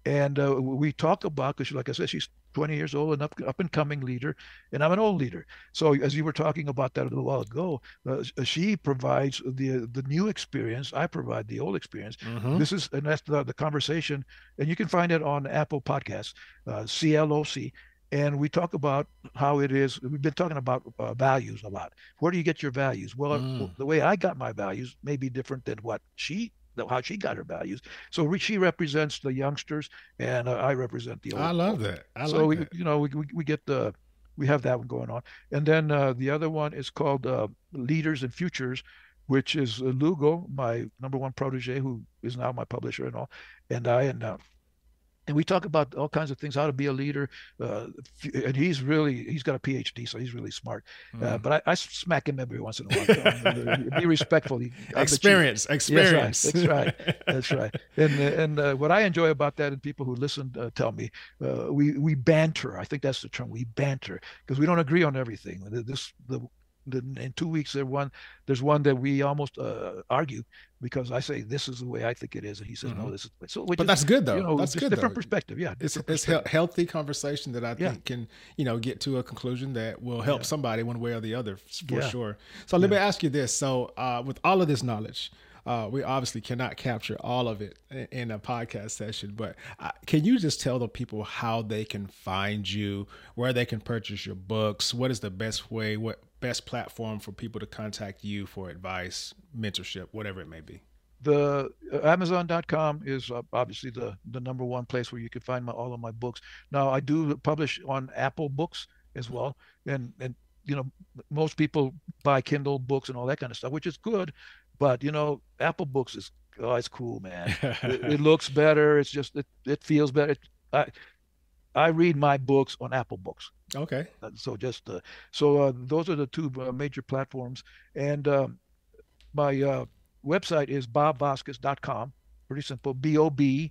and uh, we talk about because like i said she's 20 years old and up, up and coming leader and i'm an old leader so as you were talking about that a little while ago uh, she provides the the new experience i provide the old experience mm-hmm. this is and that's the, the conversation and you can find it on apple podcasts uh, cloc and we talk about how it is we've been talking about uh, values a lot where do you get your values well mm. the way i got my values may be different than what she how she got her values. So she represents the youngsters, and uh, I represent the old. I love that. I so like we, that. you know, we, we, we get the we have that one going on, and then uh, the other one is called uh, Leaders and Futures, which is uh, Lugo, my number one protege, who is now my publisher and all, and I and uh, and we talk about all kinds of things how to be a leader uh, and he's really he's got a phd so he's really smart. Mm. uh, but I, I, smack him every once in a while be respectful. Experience experience that's right that's right, that's right. and and uh, what i enjoy about that and people who listen uh, tell me uh, we we banter. I think that's the term we banter because we don't agree on everything. This the in two weeks there one there's one that we almost uh, argue because I say this is the way I think it is, and he says mm-hmm. no, this is. So, but is, that's good though. You know, that's good. Different though. perspective, yeah. It's it's healthy conversation that I think yeah. can you know get to a conclusion that will help yeah. somebody one way or the other for yeah. sure. So let me ask you this: so uh, with all of this knowledge. Uh, we obviously cannot capture all of it in a podcast session, but uh, can you just tell the people how they can find you, where they can purchase your books, what is the best way, what best platform for people to contact you for advice, mentorship, whatever it may be? The uh, Amazon.com is uh, obviously the the number one place where you can find my, all of my books. Now I do publish on Apple Books as well, and and you know most people buy Kindle books and all that kind of stuff, which is good, but you know Apple Books is oh it's cool man. it, it, looks better. It's just it, it feels better. It, I I read my books on Apple Books. Okay. Uh, so just uh, so uh, those are the two uh, major platforms, and um, my uh, website is bobvasquez.com. Pretty simple. B O B,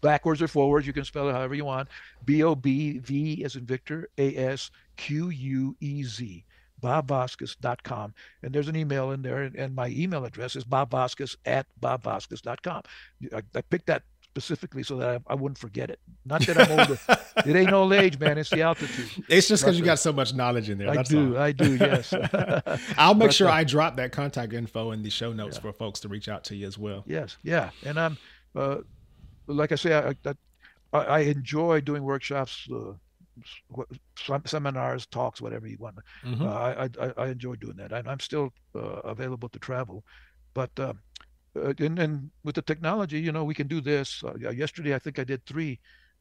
backwards or forwards. You can spell it however you want. B O B V as in Victor. A S Q U E Z. BobVasquez.com. And there's an email in there, and, and my email address is bobvasquez at bobvasquez.com. I, I picked that specifically so that I, I, wouldn't forget it. Not that I'm older. it ain't old age, man. It's the altitude. It's just because you got so much knowledge in there. I do. All. I do. Yes. I'll make but, sure uh, I drop that contact info in the show notes yeah. for folks to reach out to you as well. Yes. Yeah. And I'm, uh, like I say, I, I, I enjoy doing workshops. Uh, seminars, talks, whatever you want. Mm-hmm. Uh, I, I, I enjoy doing that. I, am still uh, available to travel, but uh, uh, and, and with the technology, you know, we can do this. Uh, yesterday, I think I did three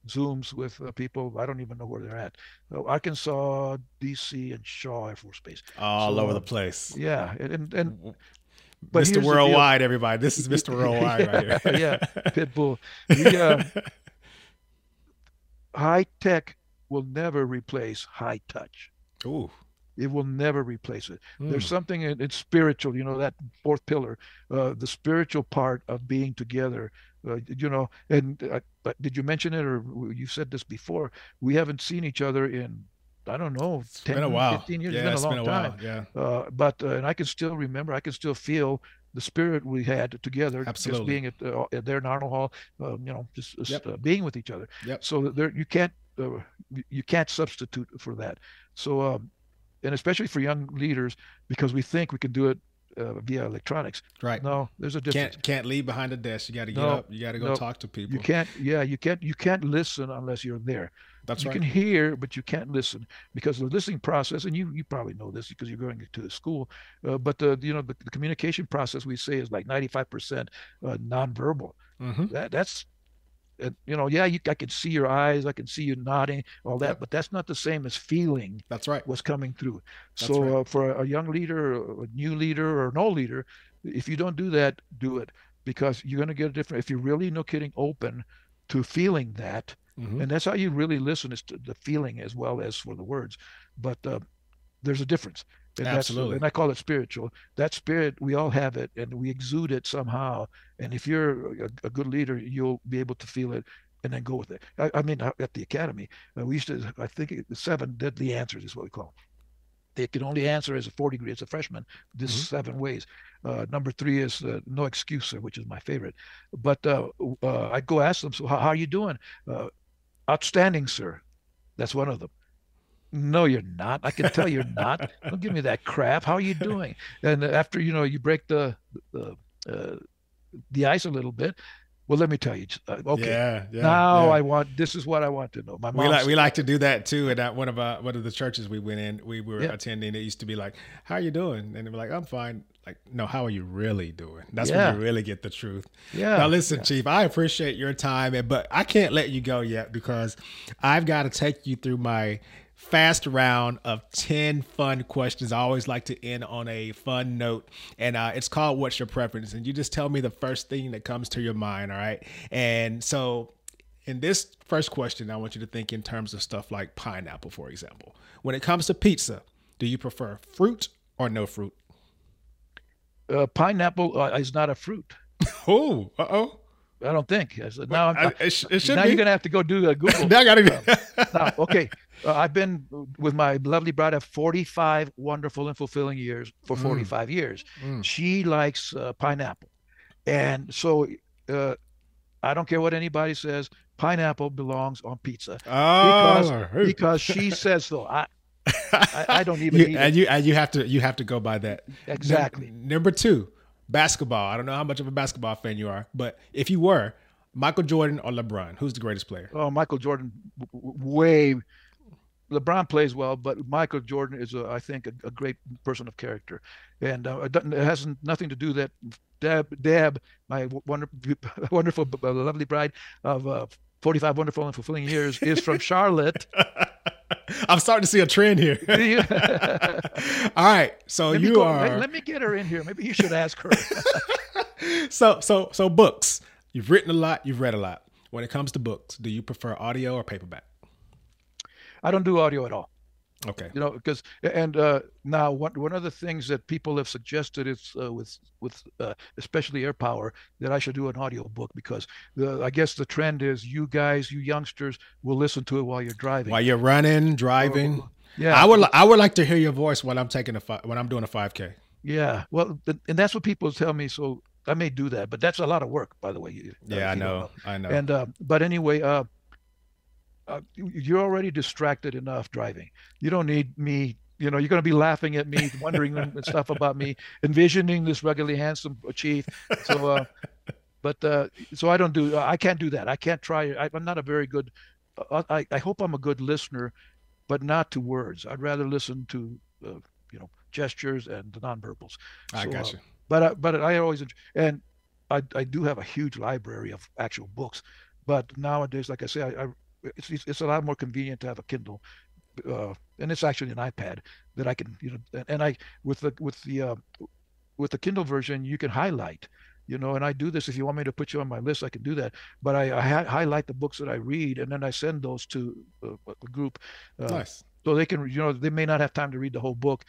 Zooms with uh, people. I don't even know where they're at. So Arkansas, DC, and Shaw Air Force Base. All so, over the place. Yeah, and and. But Mr. Worldwide, everybody. This is Mr. Worldwide yeah, right here. yeah, Pitbull. uh, high tech will never replace high touch. Ooh. It will never replace it. Mm. There's hmm. something in, it's spiritual, you know, that fourth pillar, uh, the spiritual part of being together. Uh, you know, and uh, but did you mention it or you said this before? We haven't seen each other in I don't know, it's 10, been a while. 15 years. Yeah, it's been a long been a time. While. Yeah. Uh, but, uh, and I can still remember, I can still feel the spirit we had together, Absolutely. just being at, uh, at there in Arnold Hall, uh, you know, just, just yep. uh, being with each other. Yep. So there, you can't, uh, you can't substitute for that. So, um, and especially for young leaders, because we think we can do it uh, via electronics. Right. No, there's a difference. Can't can't leave behind the desk. You got to get No, up. You got to go no, talk to people. You can't. Yeah, you can't. You can't listen unless you're there. That's you right. can hear, but you can't listen because the listening process, and you you probably know this because you're going to the school. Uh, but the you know the, the communication process we say is like 95% uh, nonverbal. hmm That that's uh, you know yeah you I can see your eyes, I can see you nodding, all that, Yep. but that's not the same as feeling That's right. what's coming through. That's so right. uh, for a young leader, a new leader, or no leader, if you don't do that, do it because you're going to get a different. If you're really no kidding open to feeling that, hmm and that's how you really listen is to the feeling as well as for the words. But uh, there's a difference. And Absolutely. and I call it spiritual. That spirit, we all have it, and we exude it somehow. And if you're a, a good leader, you'll be able to feel it and then go with it. I, I mean, at the academy, uh, we used to, I think, it- the seven deadly answers is what we call. Them. They can only answer as a 40 degree as a freshman. This Mhm. seven ways. Uh, number three is uh, no excuse, which is my favorite. But uh, uh, I'd go ask them, so how, how are you doing? Uh, outstanding, sir. That's one of them. No, you're not. I can tell you're not. Don't give me that crap. How are you doing? And after you know you break the the uh, the ice a little bit. Well, let me tell you. Uh, okay, Yeah. Yeah. now yeah. I want. This is what I want to know. My mom. we like we like to do that too. And at one of our one of the churches we went in, we were attending. It used to be like, "How are you doing?" And they were like, "I'm fine." Like, no, how are you really doing? That's when you really get the truth. Yeah. Now, listen. Chief, I appreciate your time, and- but I can't let you go yet because I've got to take you through my fast round of 10 fun questions. I always like to end on a fun note, and uh, it's called What's Your Preference? And you just tell me the first thing that comes to your mind, all right? And so, in this first question, I want you to think in terms of stuff like pineapple, for example. When it comes to pizza, do you prefer fruit or no fruit? Uh, pineapple uh, is not a fruit. Oh, uh oh. I don't think. I said, now, I'm, It, sh- it now be. you're gonna have to go do a Google. now I gotta now, okay, uh, I've been with my lovely bride of 45 wonderful and fulfilling years for Mm. 45 years. Mm. She likes uh, pineapple, and so uh, I don't care what anybody says. Pineapple belongs on pizza Oh, because she says so. I I, I don't even you, eat and it. you and you have to you have to go by that exactly. Num- number two, basketball. I don't know how much of a basketball fan you are, but if you were, Michael Jordan or LeBron, who's the greatest player? Oh, Michael Jordan, w- way. LeBron plays well, but Michael Jordan is, a, I think, a, a great person of character, and uh, it, it has nothing to do that. Deb, Deb, my wonderful, b- lovely bride of uh, 45 wonderful and fulfilling years, is from Charlotte. I'm starting to see a trend here. All right, so let you go- are let, let me get her in here. Maybe you should ask her. so so so books. You've written a lot. You've read a lot. When it comes to books, do you prefer audio or paperback? I don't do audio at all. Okay. you know because and uh now one one of the things that people have suggested is uh, with with uh, especially Heirpower that i should do an audio book because the i guess the trend is you guys you youngsters will listen to it while you're driving While you're running, driving, yeah I would I would like to hear your voice when I'm taking a fi- when I'm doing a 5K. yeah well and that's what people tell me so i may do that but that's a lot of work by the way you, uh, Yeah, I if know. I know. and uh, but anyway uh, uh you- you're already distracted enough driving. You don't need me you know you're going to be laughing at me wondering and stuff about me envisioning this ruggedly handsome chief. So uh but uh so i don't do i can't do that. I can't try I, i'm not a very good uh, I, I hope i'm a good listener but not to words. I'd rather listen to uh, you know gestures and the nonverbals. I so, got uh, you. but I, but I always and I I do have a huge library of actual books, but nowadays, like I say, I, I it's it's a lot more convenient to have a Kindle, uh, and it's actually an iPad that I can you know and, I with the with the uh, with the Kindle version you can highlight. You know, and I do this. If you want me to put you on my list, I can do that. But I, I hi- highlight the books that I read, and then I send those to uh, a group, uh, Nice. so they can. You know, they may not have time to read the whole book,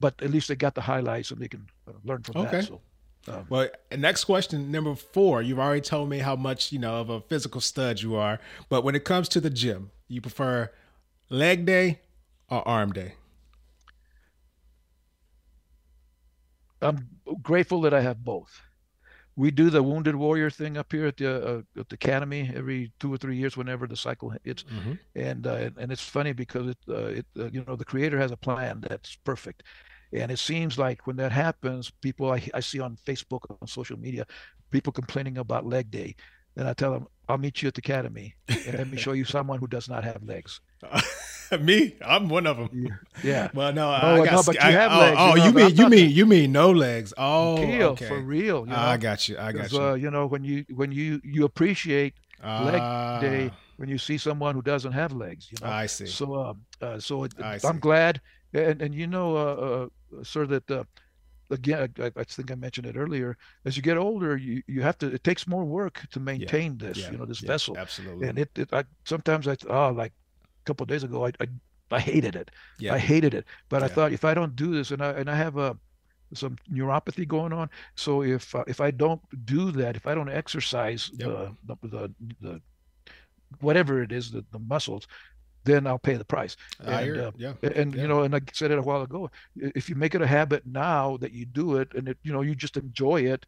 but at least they got the highlights and they can uh, learn from Okay. that. So, um, Well, next question, number four. You've already told me how much you know of a physical stud you are, but when it comes to the gym, you prefer leg day or arm day? I'm grateful that I have both. We do the Wounded Warrior thing up here at the uh, at the academy every two or three years, whenever the cycle hits, and uh, and it's funny because it uh, it uh, you know the creator has a plan that's perfect, And it seems like when that happens, people I, I see on Facebook, on social media, people complaining about leg day. And I tell them, I'll meet you at the academy and let me show you someone who does not have legs. me, I'm one of them. Yeah. Well, no, oh, I got. no, but you I, have oh, legs. Oh, you, know, you mean you mean you mean no legs? Oh, Kill, okay. for real. You know? I got you. I got you. Uh, you know, when you when you you appreciate leg Ah, day when you see someone who doesn't have legs, you know. I see. So, um, uh, so it, I I'm see. glad, and and you know, uh, uh, sir, that uh, again, I, I think I mentioned it earlier. As you get older, you you have to. It takes more work to maintain this, Yeah, you know, this yeah, vessel. Absolutely. And it, it I sometimes I oh like a couple of days ago I I, I hated it. yeah. I hated it. But I thought if I don't do this, and I and I have a some neuropathy going on, so if uh, if I don't do that, if I don't exercise Yep. the, the the the whatever it is, the, the muscles, then I'll pay the price. I and, hear. uh, yeah. And Yeah. you know, and I said it a while ago. If you make it a habit now that you do it, and it, you know, you just enjoy it,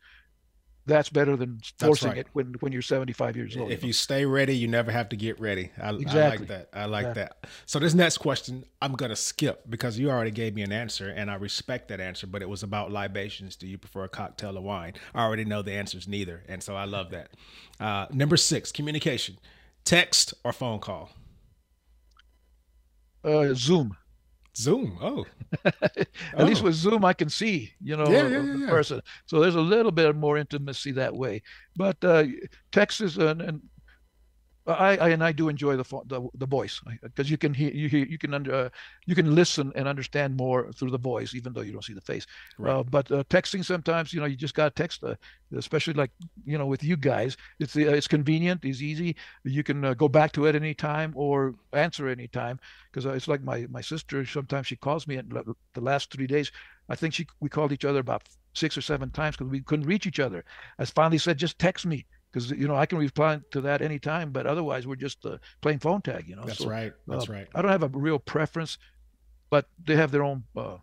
that's better than forcing right. it when when you're 75 years old. If you stay ready, you never have to get ready. I, I like that. I like Yeah. that. So this next question, I'm gonna skip because you already gave me an answer, and I respect that answer. But it was about libations. Do you prefer a cocktail or wine? I already know the answer is neither, and so I love that. Uh, number six, communication: text or phone call. Uh, Zoom. Zoom. Oh, At least Oh. with Zoom, I can see, you know, Yeah, yeah, the yeah, person. So there's a little bit more intimacy that way. But uh, text is an, and I, I and I do enjoy the the the voice because you can hear you hear you can under uh, you can listen and understand more through the voice even though you don't see the face. Right. Uh, but uh, texting sometimes you know you just got to text, uh, especially like you know with you guys, it's uh, it's convenient, it's easy. You can uh, go back to it anytime or answer anytime because it's like my my sister. Sometimes she calls me, and the- the last three days, I think she we called each other about six or seven times because we couldn't reach each other. I finally said, just text me because you know I can reply to that anytime, but otherwise we're just uh, playing phone tag. You know, that's So, right. That's uh, right. I don't have a real preference, but they have their own uh, uh,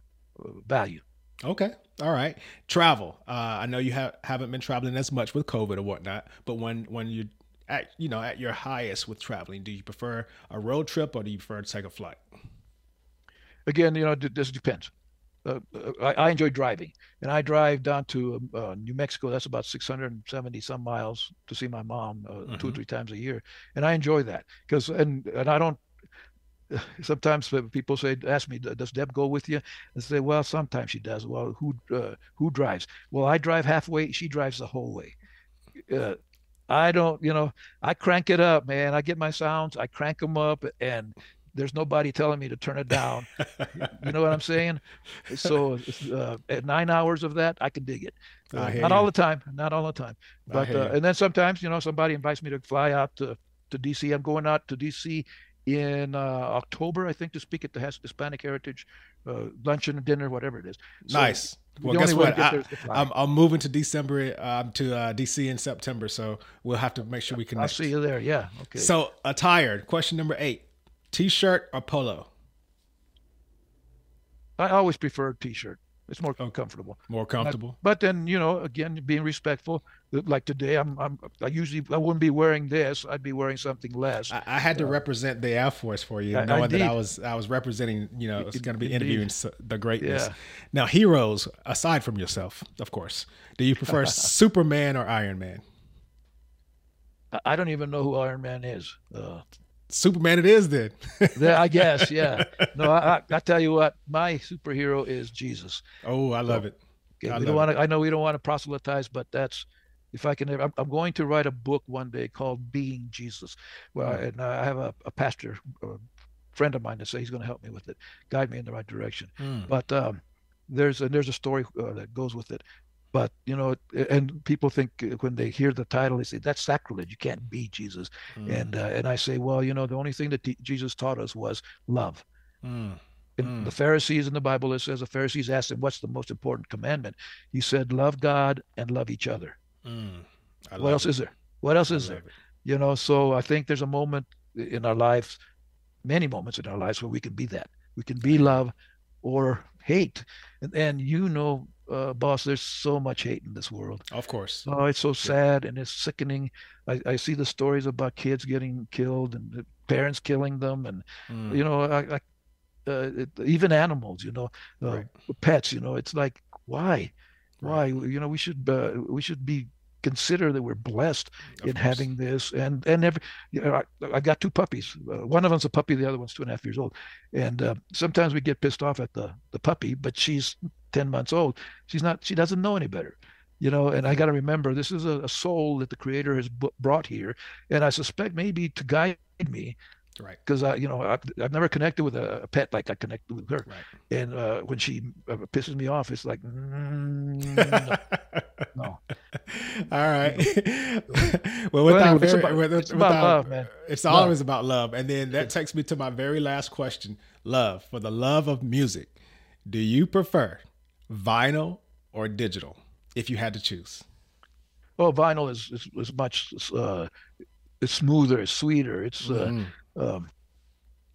value. Okay. All right. Travel. Uh, I know you have haven't been traveling as much with COVID or whatnot, but when when you at you know at your highest with traveling, do you prefer a road trip or do you prefer to take a flight? Again, you know, this depends. Uh, uh, I, I enjoy driving, and I drive down to uh, New Mexico. That's about 670 some miles to see my mom uh, two or Mhm. three times a year, and I enjoy that because and and I don't. Sometimes people say, ask me, does Deb go with you? I say, well, sometimes she does. Well, who uh, who drives? Well, I drive halfway. She drives the whole way. Uh, I don't, you know, I crank it up, man. I get my sounds, I crank them up, and there's nobody telling me to turn it down. You know what I'm saying? So uh, at nine hours of that, I can dig it. Uh, not all the time, not all the time. But uh, and then sometimes, you know, somebody invites me to fly out to to DC. I'm going out to DC in uh, October, I think, to speak at the Hispanic Heritage uh, luncheon, and dinner, whatever it is. So nice. Well, guess what? I, there is to fly. I'm, I'm moving to December um, to uh, DC in September, so we'll have to make sure we can. I'll connect. see you there. Yeah. Okay. So, attire. Question number eight: T-shirt or polo? I always prefer a t-shirt. It's more Okay. comfortable. More comfortable. But then, you know, again, being respectful. Like today, I'm, I'm, I usually, I wouldn't be wearing this. I'd be wearing something less. I, I had to represent the Air Force for you, I- I knowing that I was I was representing. You know, it's going to be interviewing the greatness. Yeah. Now, heroes aside from yourself, of course. Do you prefer Superman or Iron Man? I- I don't even know who Iron Man is. Uh, Superman, it is then. yeah, I guess, yeah. No, I, I, I tell you what, my superhero is Jesus. oh, I love it. Okay, I we don't want to. I know we don't want to proselytize, but that's if I can. I'm, I'm going to write a book one day called "Being Jesus." Well, and I have a, a pastor, a friend of mine, that say he's going to help me with it, guide me in the right direction. Mm. But um, there's a, there's a story uh, that goes with it. But you know, and people think uh, when they hear the title, they say that's sacrilege. You can't be Jesus. Mm. And uh, and I say, well, you know, the only thing that t- Jesus taught us was love. Mm. And Mm. the Pharisees in the Bible, it says the Pharisees asked him, "What's the most important commandment?" He said, "Love God and love each other." Mm. What else it. is there? What else I is there? it. You know, so I think there's a moment in our lives, many moments in our lives where we can be that. We can be love or hate. And, and you know, uh, boss, there's so much hate in this world. Of course. Oh, it's so sad and it's sickening. I, I see the stories about kids getting killed and parents killing them. And, Mm. you know, I, I, uh, it, even animals, you know, uh, right. pets, you know, it's like why, right. why, you know, we should uh, we should be consider that we're blessed of in course. having this and and every you know I, I got two puppies uh, one of them's a puppy the other one's two and a half years old and uh, sometimes we get pissed off at the the puppy but she's 10 months old she's not she doesn't know any better you know and i got to remember this is a, a, soul that the creator has b- brought here and i suspect maybe to guide me right because i you know I've, I've, never connected with a, pet like i connected with her right. and uh, when she uh, pisses me off it's like mm, no. all right well without anyway, very, it's about, it's without, love man it's love. always about love and then that takes me to my very last question love for the love of music do you prefer vinyl or digital if you had to choose well vinyl is is, is much uh, it's smoother it's sweeter it's uh, mm. Um,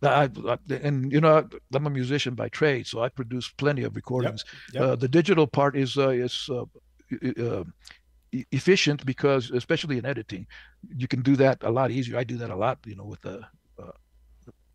I, I, and you know I'm a musician by trade, so I produce plenty of recordings. Yep, yep. Uh, the digital part is uh, is uh, uh efficient because, especially in editing, you can do that a lot easier. I do that a lot, you know, with the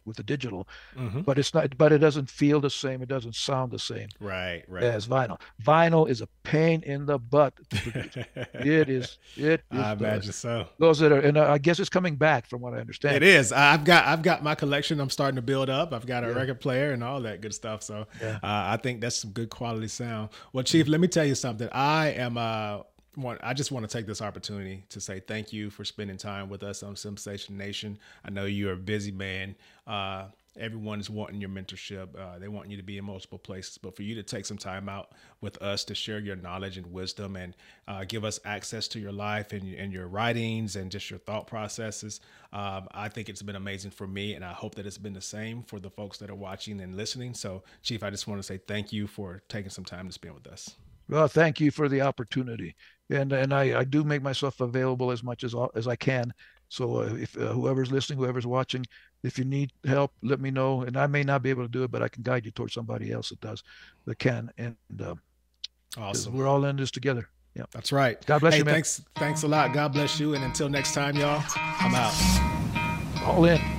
with the digital, mm-hmm. but it's not. But it doesn't feel the same. It doesn't sound the same. Right, right. As vinyl. Vinyl is a pain in the butt. it is. It is. I imagine so. Those that are, and I guess it's coming back from what I understand. It is. I've got. I've got my collection. I'm starting to build up. I've got a yeah. record player and all that good stuff. So yeah. uh, I think that's some good quality sound. Well, Chief, let me tell you something. I am. Uh, want I just want to take this opportunity to say thank you for spending time with us on Simsation Nation. I know you're a busy man. Uh, everyone is wanting your mentorship. Uh, they want you to be in multiple places, but for you to take some time out with us to share your knowledge and wisdom and uh, give us access to your life and, and, your writings and just your thought processes, um, I think it's been amazing for me, and I hope that it's been the same for the folks that are watching and listening. So, Chief, I just want to say thank you for taking some time to spend with us. Well, thank you for the opportunity, and and I, I do make myself available as much as as I can. So uh, if uh, whoever's listening, whoever's watching, if you need help, let me know. And I may not be able to do it, but I can guide you towards somebody else that does, that can. And uh, awesome, we're all in this together. Yeah, that's right. God bless hey, you, man. Thanks, thanks a lot. God bless you. And until next time, y'all, I'm out. All in.